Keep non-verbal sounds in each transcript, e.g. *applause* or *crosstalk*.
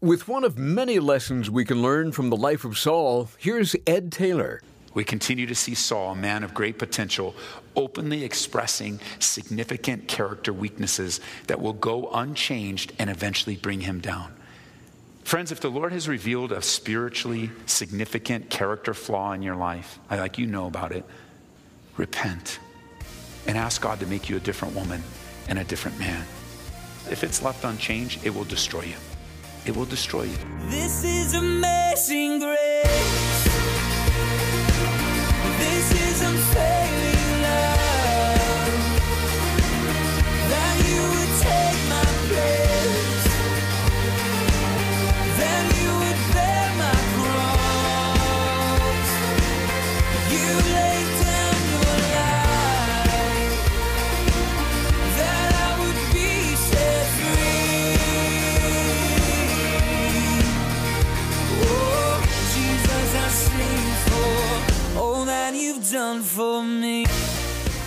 With one of many lessons we can learn from the life of Saul, here's Ed Taylor. We continue to see Saul, a man of great potential, openly expressing significant character weaknesses that will go unchanged and eventually bring him down. Friends, if the Lord has revealed a spiritually significant character flaw in your life, I like you know about it, repent and ask God to make you a different woman and a different man. If it's left unchanged, it will destroy you it will destroy you. This is amazing grace.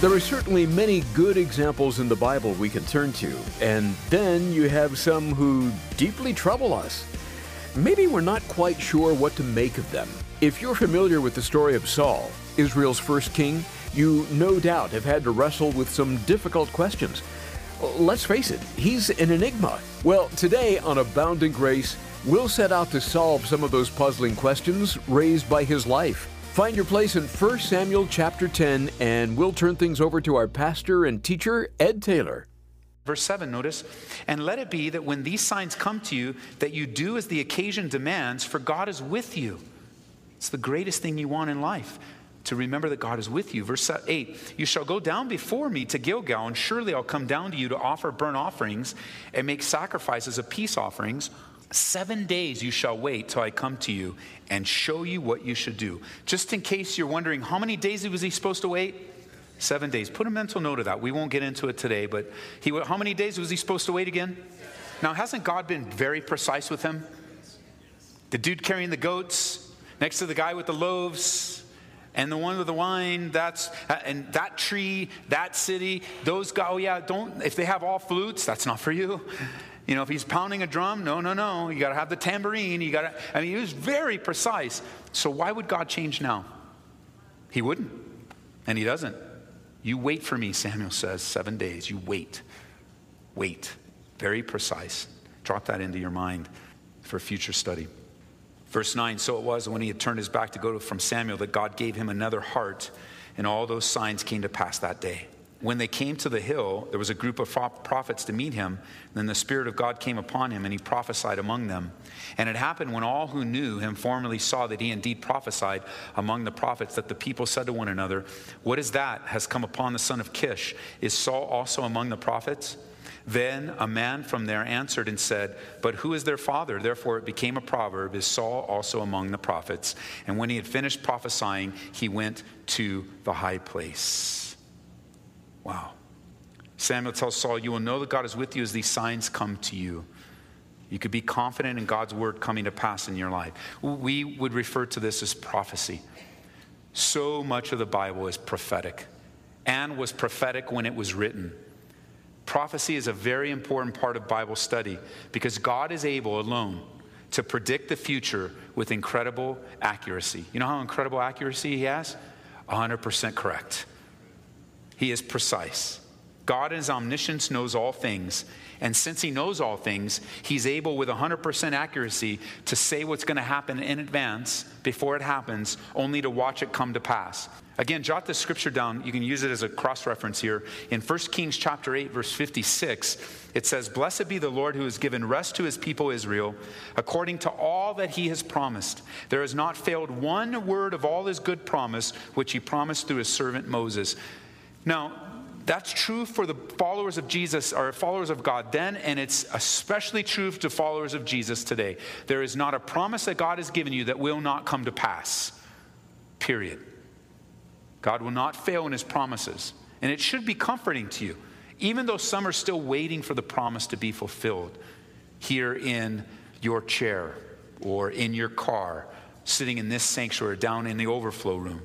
There are certainly many good examples in the Bible we can turn to, and then you have some who deeply trouble us. Maybe we're not quite sure what to make of them. If you're familiar with the story of Saul, Israel's first king, you no doubt have had to wrestle with some difficult questions. Let's face it, he's an enigma. Well, today on Abounding Grace, we'll set out to solve some of those puzzling questions raised by his life. Find your place in 1 Samuel chapter 10, and we'll turn things over to our pastor and teacher, Ed Taylor. Verse 7, notice, and let it be that when these signs come to you, that you do as the occasion demands, for God is with you. It's the greatest thing you want in life, to remember that God is with you. Verse 8, you shall go down before me to Gilgal, and surely I'll come down to you to offer burnt offerings and make sacrifices of peace offerings. Seven days you shall wait till I come to you and show you what you should do. Just in case you're wondering, how many days was he supposed to wait? Seven days. Put a mental note of that. We won't get into it today, but he, how many days was he supposed to wait again? Now, hasn't God been very precise with him? The dude carrying the goats next to the guy with the loaves and the one with the wine, that's, uh, and that tree, that city, those guys, oh yeah, don't, if they have all flutes, that's not for you. You know, if he's pounding a drum, no, no, no. You got to have the tambourine. You got to, I mean, he was very precise. So why would God change now? He wouldn't. And he doesn't. You wait for me, Samuel says, seven days. You wait. Wait. Very precise. Drop that into your mind for future study. Verse 9 So it was when he had turned his back to go from Samuel that God gave him another heart, and all those signs came to pass that day. When they came to the hill, there was a group of prophets to meet him. Then the Spirit of God came upon him, and he prophesied among them. And it happened when all who knew him formerly saw that he indeed prophesied among the prophets, that the people said to one another, What is that has come upon the son of Kish? Is Saul also among the prophets? Then a man from there answered and said, But who is their father? Therefore it became a proverb, Is Saul also among the prophets? And when he had finished prophesying, he went to the high place. Wow. Samuel tells Saul, You will know that God is with you as these signs come to you. You could be confident in God's word coming to pass in your life. We would refer to this as prophecy. So much of the Bible is prophetic and was prophetic when it was written. Prophecy is a very important part of Bible study because God is able alone to predict the future with incredible accuracy. You know how incredible accuracy he has? 100% correct. He is precise. God in his omniscience knows all things. And since he knows all things, he's able with 100% accuracy to say what's going to happen in advance before it happens, only to watch it come to pass. Again, jot this scripture down. You can use it as a cross reference here. In 1 Kings chapter 8 verse 56, it says, "Blessed be the Lord who has given rest to his people Israel, according to all that he has promised. There has not failed one word of all his good promise which he promised through his servant Moses." Now, that's true for the followers of Jesus or followers of God then, and it's especially true to followers of Jesus today. There is not a promise that God has given you that will not come to pass. Period. God will not fail in his promises. And it should be comforting to you, even though some are still waiting for the promise to be fulfilled here in your chair or in your car, sitting in this sanctuary, down in the overflow room.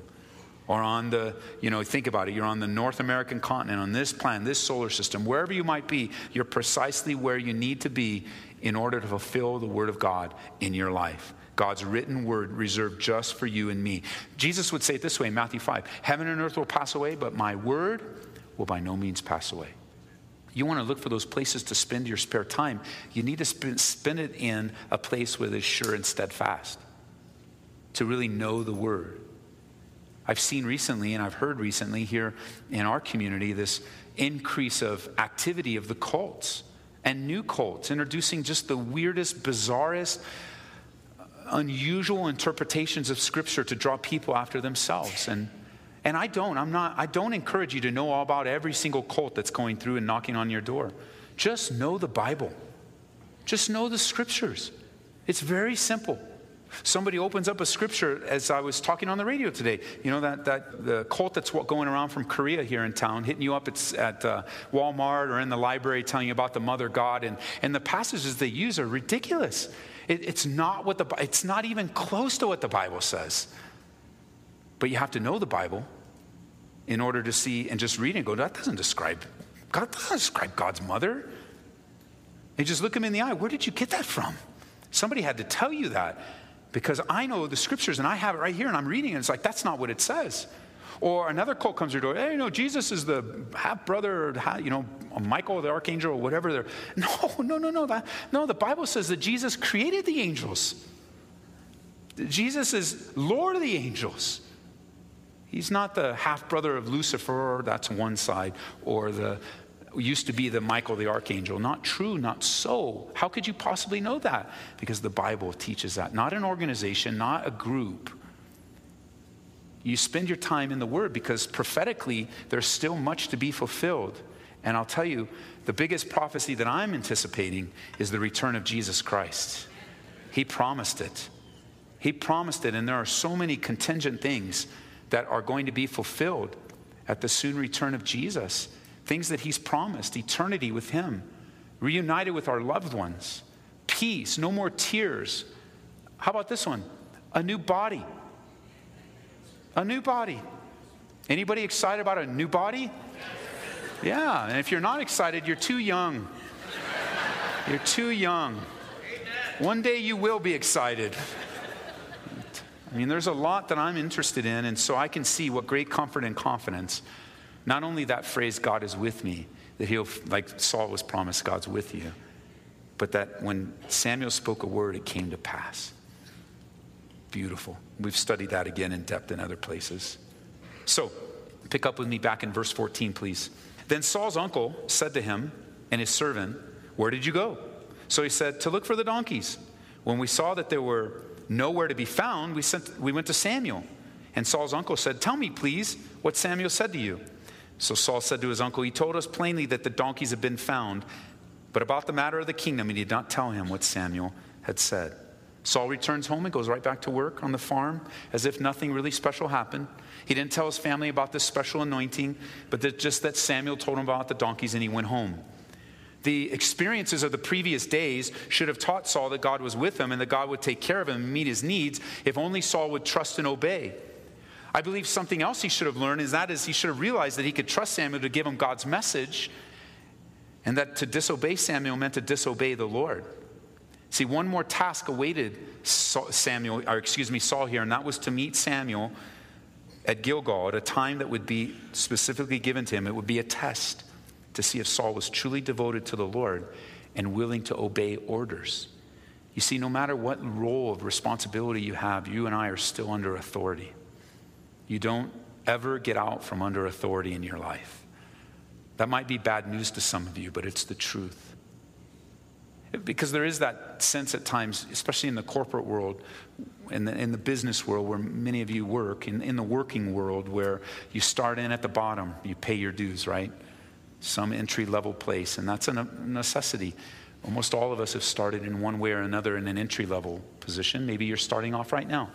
Or on the, you know, think about it, you're on the North American continent, on this planet, this solar system, wherever you might be, you're precisely where you need to be in order to fulfill the Word of God in your life. God's written word reserved just for you and me. Jesus would say it this way in Matthew 5 Heaven and earth will pass away, but my word will by no means pass away. You want to look for those places to spend your spare time. You need to spend, spend it in a place where it's sure and steadfast, to really know the word. I've seen recently, and I've heard recently here in our community, this increase of activity of the cults and new cults, introducing just the weirdest, bizarrest, unusual interpretations of Scripture to draw people after themselves. And, and I don't, I'm not, I don't encourage you to know all about every single cult that's going through and knocking on your door. Just know the Bible, just know the Scriptures. It's very simple. Somebody opens up a scripture as I was talking on the radio today. You know, that, that the cult that's going around from Korea here in town, hitting you up at, at uh, Walmart or in the library telling you about the Mother God. And, and the passages they use are ridiculous. It, it's, not what the, it's not even close to what the Bible says. But you have to know the Bible in order to see and just read and go, that doesn't describe, God doesn't describe God's mother. And just look him in the eye. Where did you get that from? Somebody had to tell you that because I know the scriptures and I have it right here and I'm reading it. And it's like, that's not what it says. Or another cult comes to your door, hey, you know, Jesus is the half brother, you know, Michael the archangel, or whatever. They're, *laughs* no, no, no, no. That, no, the Bible says that Jesus created the angels. Jesus is Lord of the angels. He's not the half brother of Lucifer, that's one side, or the used to be the Michael the archangel. Not true, not so. How could you possibly know that? Because the Bible teaches that. Not an organization, not a group. You spend your time in the Word because prophetically there's still much to be fulfilled. And I'll tell you, the biggest prophecy that I'm anticipating is the return of Jesus Christ. He promised it. He promised it, and there are so many contingent things that are going to be fulfilled at the soon return of Jesus things that He's promised eternity with Him, reunited with our loved ones, peace, no more tears. How about this one? A new body. A new body. Anybody excited about a new body? Yeah, and if you're not excited, you're too young. You're too young. One day you will be excited. I mean, there's a lot that I'm interested in, and so I can see what great comfort and confidence not only that phrase, God is with me, that he'll, like Saul was promised, God's with you, but that when Samuel spoke a word, it came to pass. Beautiful. We've studied that again in depth in other places. So, pick up with me back in verse 14, please. Then Saul's uncle said to him and his servant, Where did you go? So he said, To look for the donkeys. When we saw that there were nowhere to be found, we, sent, we went to Samuel. And Saul's uncle said, Tell me, please, what Samuel said to you. So Saul said to his uncle, He told us plainly that the donkeys had been found, but about the matter of the kingdom, he did not tell him what Samuel had said. Saul returns home and goes right back to work on the farm as if nothing really special happened. He didn't tell his family about this special anointing, but that just that Samuel told him about the donkeys and he went home. The experiences of the previous days should have taught Saul that God was with him and that God would take care of him and meet his needs if only Saul would trust and obey. I believe something else he should have learned is that is he should have realized that he could trust Samuel to give him God's message and that to disobey Samuel meant to disobey the Lord. See, one more task awaited Samuel, or excuse me, Saul here, and that was to meet Samuel at Gilgal at a time that would be specifically given to him. It would be a test to see if Saul was truly devoted to the Lord and willing to obey orders. You see, no matter what role of responsibility you have, you and I are still under authority. You don't ever get out from under authority in your life. That might be bad news to some of you, but it's the truth. Because there is that sense at times, especially in the corporate world, in the, in the business world where many of you work, in, in the working world where you start in at the bottom, you pay your dues, right? Some entry level place, and that's a necessity. Almost all of us have started in one way or another in an entry level position. Maybe you're starting off right now.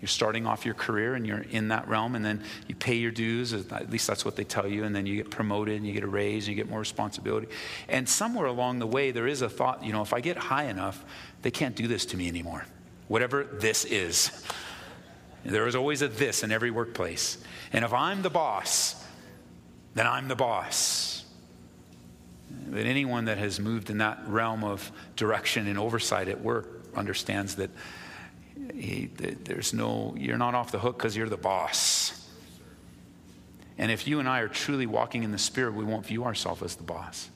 You're starting off your career and you're in that realm, and then you pay your dues, at least that's what they tell you, and then you get promoted and you get a raise and you get more responsibility. And somewhere along the way, there is a thought, you know, if I get high enough, they can't do this to me anymore. Whatever this is. There is always a this in every workplace. And if I'm the boss, then I'm the boss. But anyone that has moved in that realm of direction and oversight at work understands that he, there's no, you're not off the hook because you're the boss. And if you and I are truly walking in the Spirit, we won't view ourselves as the boss.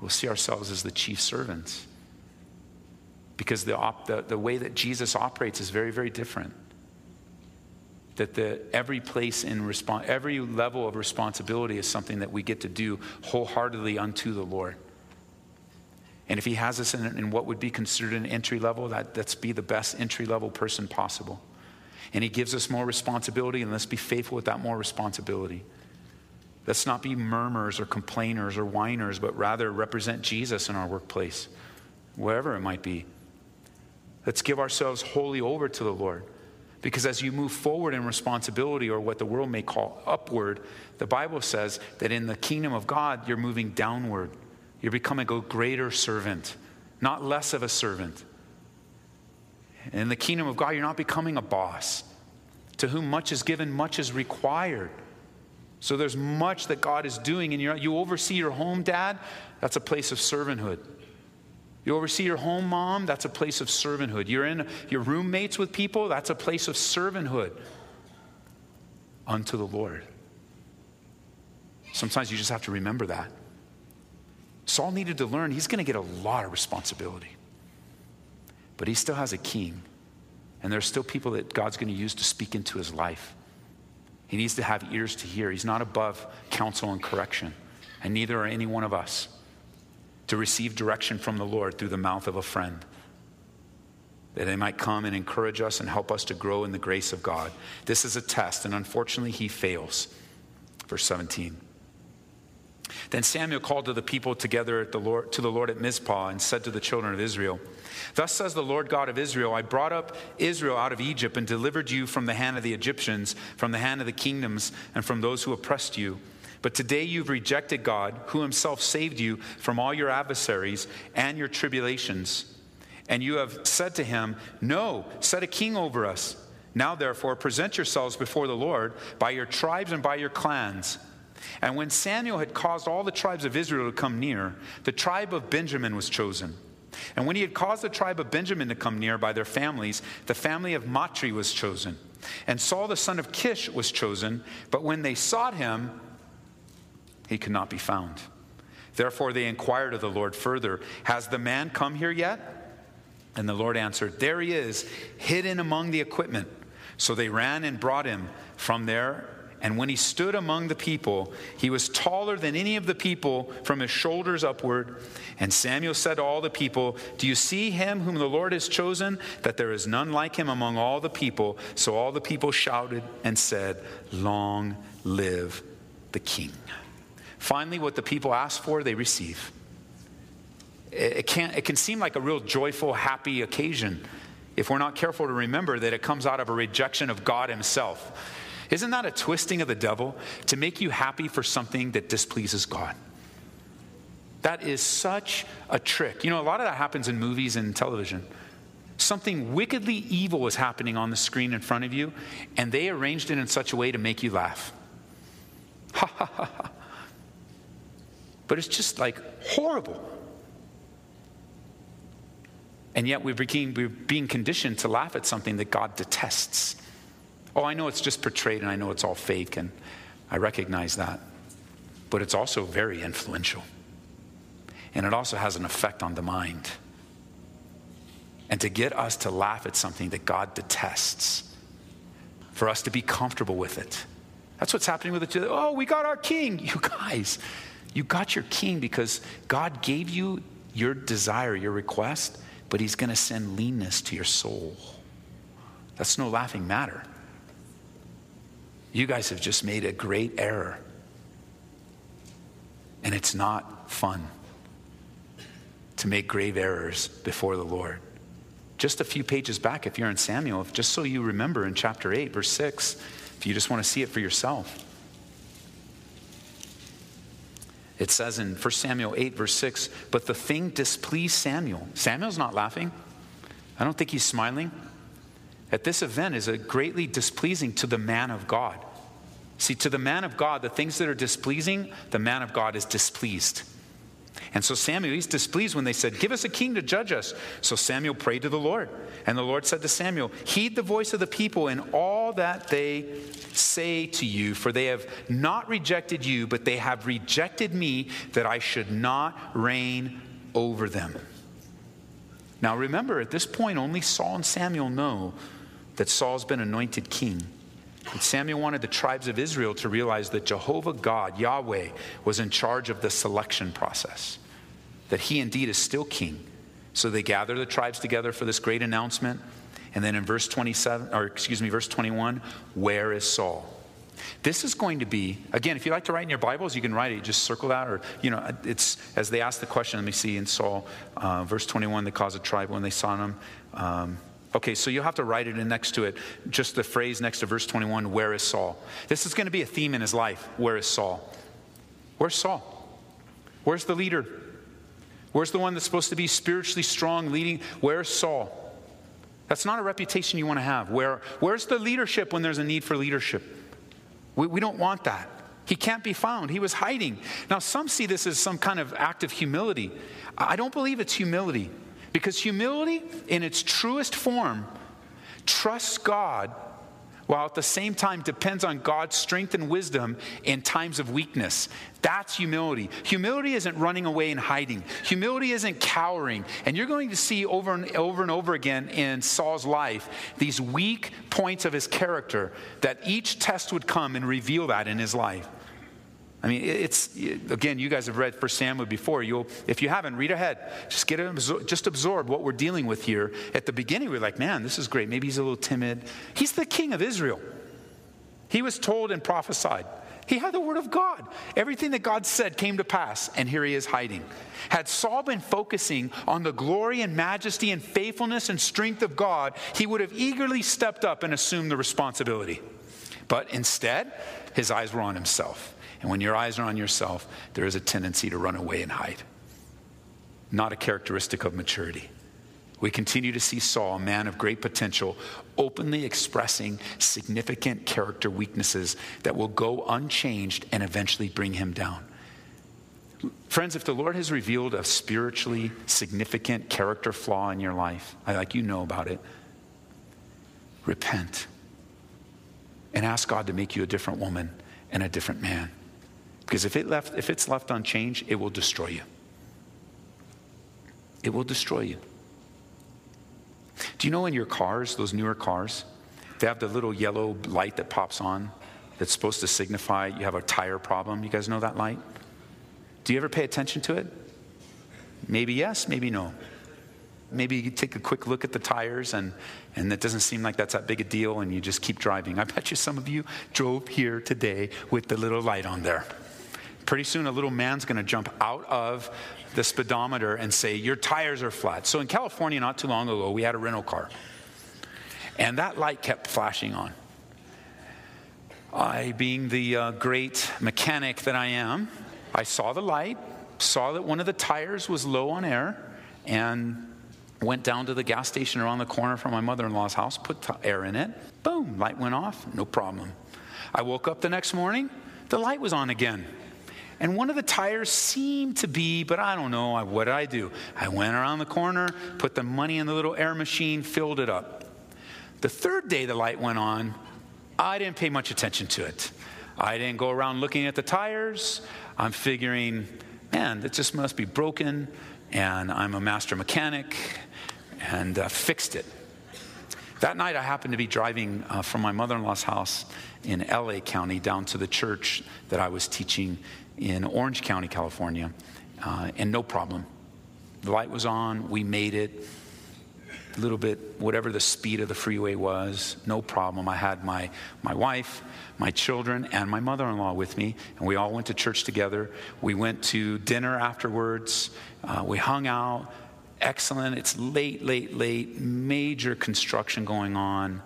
We'll see ourselves as the chief servants. Because the, op, the, the way that Jesus operates is very, very different. That the, every place in response, every level of responsibility is something that we get to do wholeheartedly unto the Lord. And if He has us in, in what would be considered an entry level, that, let's be the best entry level person possible. And He gives us more responsibility, and let's be faithful with that more responsibility. Let's not be murmurers or complainers or whiners, but rather represent Jesus in our workplace, wherever it might be. Let's give ourselves wholly over to the Lord. Because as you move forward in responsibility, or what the world may call upward, the Bible says that in the kingdom of God, you're moving downward. You're becoming a greater servant, not less of a servant. In the kingdom of God, you're not becoming a boss. To whom much is given, much is required. So there's much that God is doing, and you oversee your home, dad, that's a place of servanthood. You oversee your home, mom, that's a place of servanthood. You're in your roommates with people, that's a place of servanthood unto the Lord. Sometimes you just have to remember that. Saul needed to learn he's going to get a lot of responsibility. But he still has a king. And there's still people that God's going to use to speak into his life. He needs to have ears to hear. He's not above counsel and correction. And neither are any one of us to receive direction from the Lord through the mouth of a friend. That they might come and encourage us and help us to grow in the grace of God. This is a test, and unfortunately, he fails. Verse 17. Then Samuel called to the people together the Lord, to the Lord at Mizpah and said to the children of Israel, Thus says the Lord God of Israel I brought up Israel out of Egypt and delivered you from the hand of the Egyptians, from the hand of the kingdoms, and from those who oppressed you. But today you've rejected God, who himself saved you from all your adversaries and your tribulations. And you have said to him, No, set a king over us. Now, therefore, present yourselves before the Lord by your tribes and by your clans. And when Samuel had caused all the tribes of Israel to come near, the tribe of Benjamin was chosen. And when he had caused the tribe of Benjamin to come near by their families, the family of Matri was chosen. And Saul the son of Kish was chosen, but when they sought him, he could not be found. Therefore they inquired of the Lord further, Has the man come here yet? And the Lord answered, There he is, hidden among the equipment. So they ran and brought him from there and when he stood among the people, he was taller than any of the people from his shoulders upward. And Samuel said to all the people, Do you see him whom the Lord has chosen? That there is none like him among all the people. So all the people shouted and said, Long live the king. Finally, what the people ask for, they receive. It, can, it can seem like a real joyful, happy occasion if we're not careful to remember that it comes out of a rejection of God Himself. Isn't that a twisting of the devil to make you happy for something that displeases God? That is such a trick. You know, a lot of that happens in movies and television. Something wickedly evil is happening on the screen in front of you, and they arranged it in such a way to make you laugh. *laughs* Ha ha ha ha. But it's just like horrible. And yet we're being, conditioned to laugh at something that God detests. Oh, I know it's just portrayed and I know it's all fake, and I recognize that. But it's also very influential. And it also has an effect on the mind. And to get us to laugh at something that God detests, for us to be comfortable with it. That's what's happening with it. Oh, we got our king. *laughs* You guys, you got your king because God gave you your desire, your request, but he's going to send leanness to your soul. That's no laughing matter. You guys have just made a great error. And it's not fun to make grave errors before the Lord. Just a few pages back, if you're in Samuel, just so you remember in chapter 8, verse 6, if you just want to see it for yourself. It says in 1 Samuel 8, verse 6, but the thing displeased Samuel. Samuel's not laughing. I don't think he's smiling. At this event is greatly displeasing to the man of God. See, to the man of God, the things that are displeasing, the man of God is displeased. And so Samuel, he's displeased when they said, Give us a king to judge us. So Samuel prayed to the Lord. And the Lord said to Samuel, Heed the voice of the people in all that they say to you, for they have not rejected you, but they have rejected me, that I should not reign over them. Now remember, at this point, only Saul and Samuel know that Saul's been anointed king. And Samuel wanted the tribes of Israel to realize that Jehovah God, Yahweh, was in charge of the selection process, that he indeed is still king. So they gather the tribes together for this great announcement. And then in verse 27, or excuse me, verse 21, where is Saul? This is going to be, again, if you like to write in your Bibles, you can write it. You just circle that, or, you know, it's as they ask the question, let me see in Saul, uh, verse 21, they caused a tribe when they saw him. Um, Okay, so you'll have to write it in next to it, just the phrase next to verse 21, where is Saul? This is going to be a theme in his life. Where is Saul? Where's Saul? Where's the leader? Where's the one that's supposed to be spiritually strong, leading? Where's Saul? That's not a reputation you want to have. Where, where's the leadership when there's a need for leadership? We, we don't want that. He can't be found. He was hiding. Now, some see this as some kind of act of humility. I don't believe it's humility. Because humility, in its truest form, trusts God while at the same time depends on God's strength and wisdom in times of weakness. That's humility. Humility isn't running away and hiding. Humility isn't cowering. And you're going to see over and over and over again in Saul's life these weak points of his character that each test would come and reveal that in his life. I mean, it's again, you guys have read First Samuel before. You'll, if you haven't, read ahead. Just get just absorb what we're dealing with here. At the beginning, we're like, man, this is great. Maybe he's a little timid. He's the king of Israel. He was told and prophesied. He had the word of God. Everything that God said came to pass, and here he is hiding. Had Saul been focusing on the glory and majesty and faithfulness and strength of God, he would have eagerly stepped up and assumed the responsibility. But instead, his eyes were on himself. And when your eyes are on yourself, there is a tendency to run away and hide. Not a characteristic of maturity. We continue to see Saul, a man of great potential, openly expressing significant character weaknesses that will go unchanged and eventually bring him down. Friends, if the Lord has revealed a spiritually significant character flaw in your life, I like you know about it, repent and ask God to make you a different woman and a different man. Because if, it left, if it's left unchanged, it will destroy you. It will destroy you. Do you know in your cars, those newer cars, they have the little yellow light that pops on that's supposed to signify you have a tire problem? You guys know that light? Do you ever pay attention to it? Maybe yes, maybe no. Maybe you take a quick look at the tires and, and it doesn't seem like that's that big a deal and you just keep driving. I bet you some of you drove here today with the little light on there. Pretty soon, a little man's going to jump out of the speedometer and say, Your tires are flat. So in California, not too long ago, we had a rental car. And that light kept flashing on. I, being the uh, great mechanic that I am, I saw the light, saw that one of the tires was low on air, and went down to the gas station around the corner from my mother in law's house, put air in it. Boom, light went off, no problem. I woke up the next morning, the light was on again. And one of the tires seemed to be, but I don't know, what did I do? I went around the corner, put the money in the little air machine, filled it up. The third day the light went on, I didn't pay much attention to it. I didn't go around looking at the tires. I'm figuring, man, it just must be broken, and I'm a master mechanic, and uh, fixed it. That night, I happened to be driving uh, from my mother in law's house in LA County down to the church that I was teaching in Orange County, California, uh, and no problem. The light was on, we made it. A little bit, whatever the speed of the freeway was, no problem. I had my, my wife, my children, and my mother in law with me, and we all went to church together. We went to dinner afterwards, uh, we hung out. Excellent. It's late, late, late, major construction going on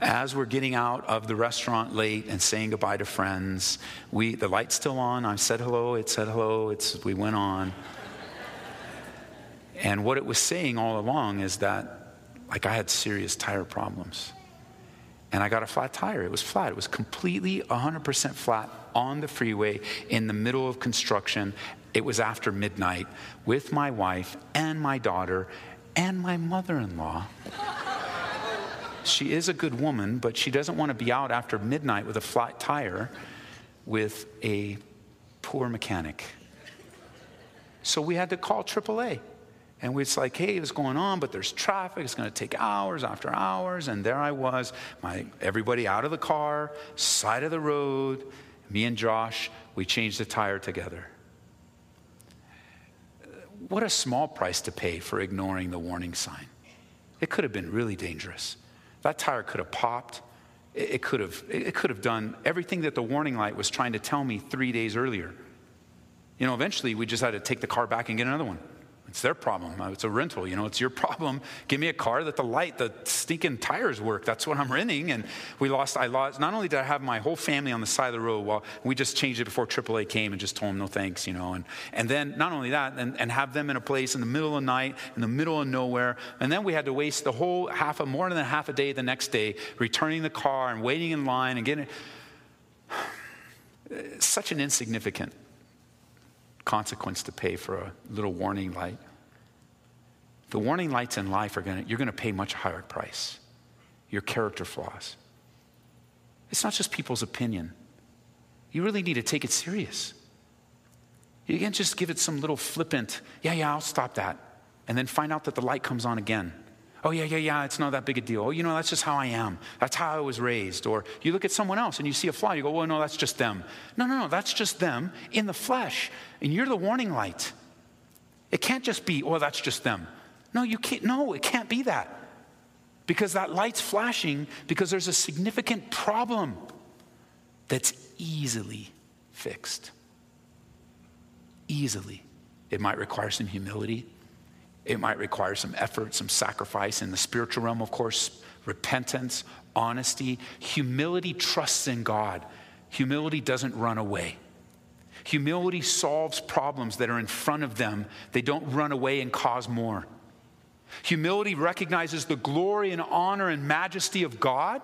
as we're getting out of the restaurant late and saying goodbye to friends, we, the light's still on. I said hello, it said hello, it's, we went on. And what it was saying all along is that Like I had serious tire problems. And I got a flat tire. It was flat. It was completely 100% flat on the freeway in the middle of construction. It was after midnight with my wife and my daughter and my mother in law. she is a good woman, but she doesn't want to be out after midnight with a flat tire with a poor mechanic. So we had to call AAA. And it's like, hey, what's going on? But there's traffic. It's going to take hours after hours. And there I was, my, everybody out of the car, side of the road. Me and Josh, we changed the tire together. What a small price to pay for ignoring the warning sign. It could have been really dangerous. That tire could have popped. It could have, it could have done everything that the warning light was trying to tell me three days earlier. You know, eventually we just had to take the car back and get another one. It's their problem. Uh, it's a rental, you know, it's your *laughs* problem. Give me a car that the light, the stinking tires work. That's what I'm renting. And we lost, I lost, not only did I have my whole family on the side of the road, well, we just changed it before AAA came and just told them no thanks, you know. And, and then not only that, and, and have them in a place in the middle of the night, in the middle of nowhere. And then we had to waste the whole half a, more than a half a day the next day returning the car and waiting in line and getting *sighs* such an insignificant consequence to pay for a little warning light. The warning lights in life are going to, you're going to pay much higher price. Your character flaws. It's not just people's opinion. You really need to take it serious. You can't just give it some little flippant, yeah, yeah, I'll stop that. And then find out that the light comes on again. Oh, yeah, yeah, yeah, it's not that big a deal. Oh, you know, that's just how I am. That's how I was raised. Or you look at someone else and you see a fly, you go, well, no, that's just them. No, no, no, that's just them in the flesh. And you're the warning light. It can't just be, oh, that's just them. No, you can't. No, it can't be that. Because that light's flashing because there's a significant problem that's easily fixed. Easily. It might require some humility. It might require some effort, some sacrifice. In the spiritual realm, of course, repentance, honesty. Humility trusts in God. Humility doesn't run away. Humility solves problems that are in front of them, they don't run away and cause more. Humility recognizes the glory and honor and majesty of God,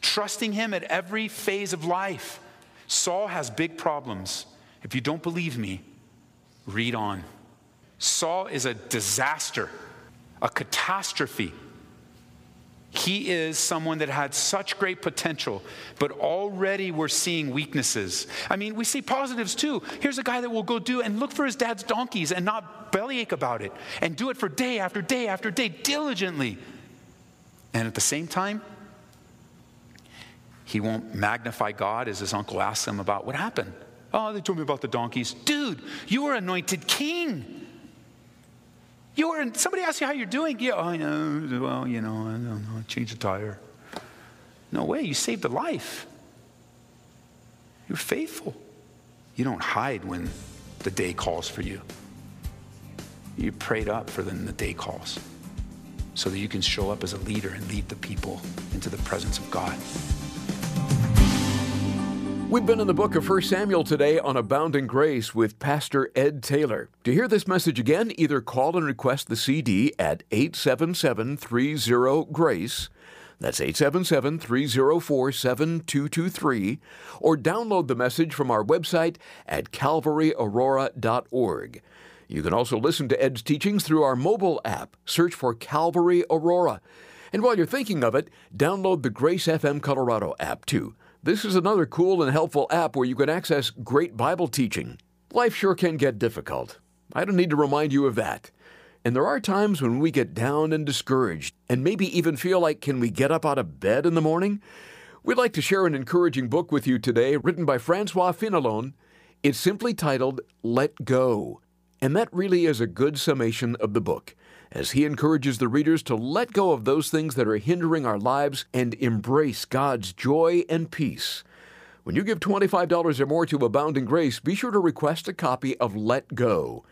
trusting Him at every phase of life. Saul has big problems. If you don't believe me, read on. Saul is a disaster, a catastrophe. He is someone that had such great potential, but already we're seeing weaknesses. I mean, we see positives too. Here's a guy that will go do and look for his dad's donkeys and not bellyache about it and do it for day after day after day diligently. And at the same time, he won't magnify God as his uncle asks him about what happened. Oh, they told me about the donkeys. Dude, you were anointed king. You were somebody asks you how you're doing. Yeah, I know. Well, you know, I don't know. Change the tire. No way. You saved a life. You're faithful. You don't hide when the day calls for you. You prayed up for when the day calls so that you can show up as a leader and lead the people into the presence of God. We've been in the book of 1 Samuel today on Abounding Grace with Pastor Ed Taylor. To hear this message again, either call and request the CD at 877 30 Grace. That's 877 304 7223. Or download the message from our website at calvaryaurora.org. You can also listen to Ed's teachings through our mobile app. Search for Calvary Aurora. And while you're thinking of it, download the Grace FM Colorado app too. This is another cool and helpful app where you can access great Bible teaching. Life sure can get difficult. I don't need to remind you of that. And there are times when we get down and discouraged, and maybe even feel like, can we get up out of bed in the morning? We'd like to share an encouraging book with you today, written by Francois Fenelon. It's simply titled Let Go. And that really is a good summation of the book as he encourages the readers to let go of those things that are hindering our lives and embrace God's joy and peace. When you give $25 or more to Abounding Grace, be sure to request a copy of Let Go.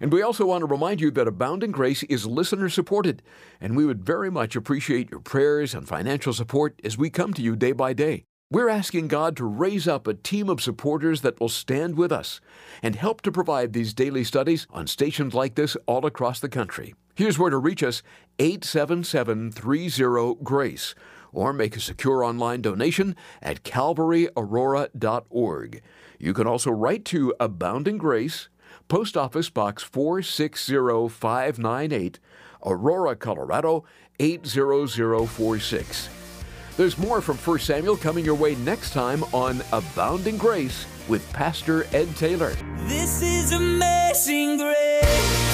And we also want to remind you that Abounding Grace is listener supported, and we would very much appreciate your prayers and financial support as we come to you day by day. We're asking God to raise up a team of supporters that will stand with us and help to provide these daily studies on stations like this all across the country. Here's where to reach us 877 30 GRACE or make a secure online donation at calvaryaurora.org. You can also write to Abounding Grace, Post Office Box 460598, Aurora, Colorado 80046. There's more from 1 Samuel coming your way next time on Abounding Grace with Pastor Ed Taylor. This is amazing grace.